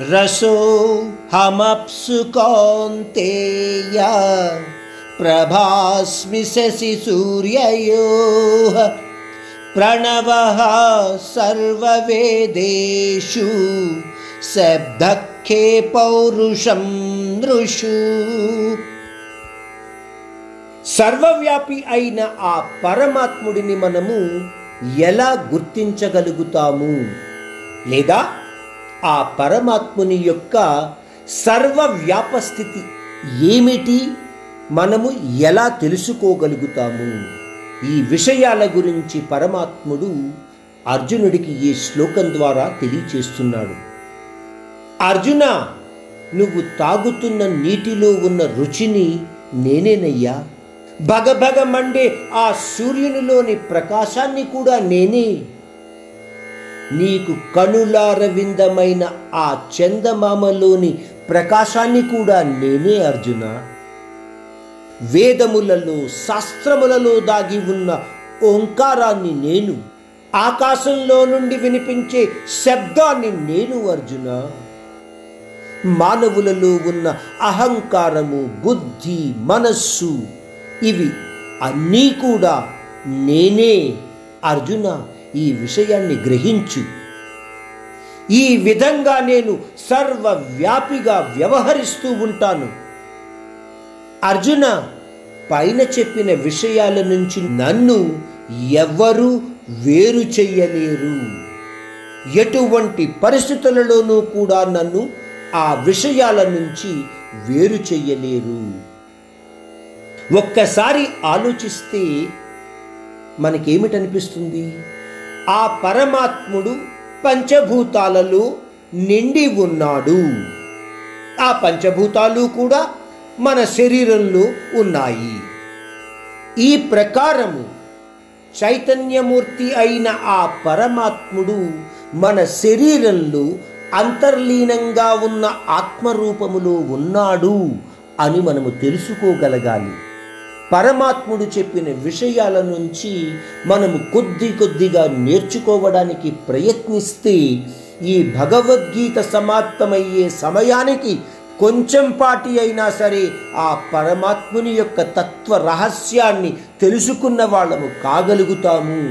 రసో హమప్సు కౌంతేయ ప్రభాస్మి శశి సూర్యయో ప్రణవ సర్వవేదేషు శబ్దఖే పౌరుషం నృషు సర్వవ్యాపి అయిన ఆ పరమాత్ముడిని మనము ఎలా గుర్తించగలుగుతాము? లేదా ఆ పరమాత్ముని యొక్క సర్వవ్యాపస్థితి ఏమిటి? మనము ఎలా తెలుసుకోగలుగుతాము? ఈ విషయాల గురించి పరమాత్ముడు అర్జునుడికి ఈ శ్లోకం ద్వారా తెలియచేస్తున్నాడు. అర్జున నువ్వు తాగుతున్న నీటిలో ఉన్న రుచిని నేనేనయ్యా. భగభగ మండే ఆ సూర్యునిలోని ప్రకాశాన్ని కూడా నేనే. నీకు కనులారవిందమైన ఆ చందమామలోని ప్రకాశాన్ని కూడా నేనే అర్జున. వేదములలో శాస్త్రములలో దాగి ఉన్న ఓంకారాన్ని నేను ఆకాశంలో నుండి వినిపించే శబ్దాన్ని నేను అర్జున. మానవులలో ఉన్న అహంకారము బుద్ధి మనస్సు ఇవి అన్నీ కూడా నేనే అర్జున. ఈ విషయాన్ని గ్రహించు. ఈ విధంగా నేను సర్వవ్యాపిగా వ్యవహరిస్తూ ఉంటాను. అర్జున పైన చెప్పిన విషయాల నుంచి నన్ను ఎవ్వరూ వేరు చెయ్యలేరు. ఎటువంటి పరిస్థితులలోనూ కూడా నన్ను ఆ విషయాల నుంచి వేరు చెయ్యలేరు. ఒక్కసారి ఆలోచిస్తే మనకేమిటనిపిస్తుంది? ఆ పరమాత్ముడు పంచభూతాలలో నిండి ఉన్నాడు. ఆ పంచభూతాలు కూడా మన శరీరంలో ఉన్నాయి. ఈ ప్రకారము చైతన్యమూర్తి అయిన ఆ పరమాత్ముడు మన శరీరంలో అంతర్లీనంగా ఉన్న ఆత్మరూపములో ఉన్నాడు అని మనము తెలుసుకోగలగాలి. పరమాత్ముడు చెప్పిన విషయాల నుంచి మనము కొద్ది కొద్దిగా నేర్చుకోవడానికి ప్రయత్నిస్తే ఈ భగవద్గీత సమాప్తమయ్యే సమయానికి కొంచెం పాటి అయినా సరే ఆ పరమాత్ముని యొక్క తత్వ రహస్యాన్ని తెలుసుకున్న వాళ్ళము కాగలుగుతాము.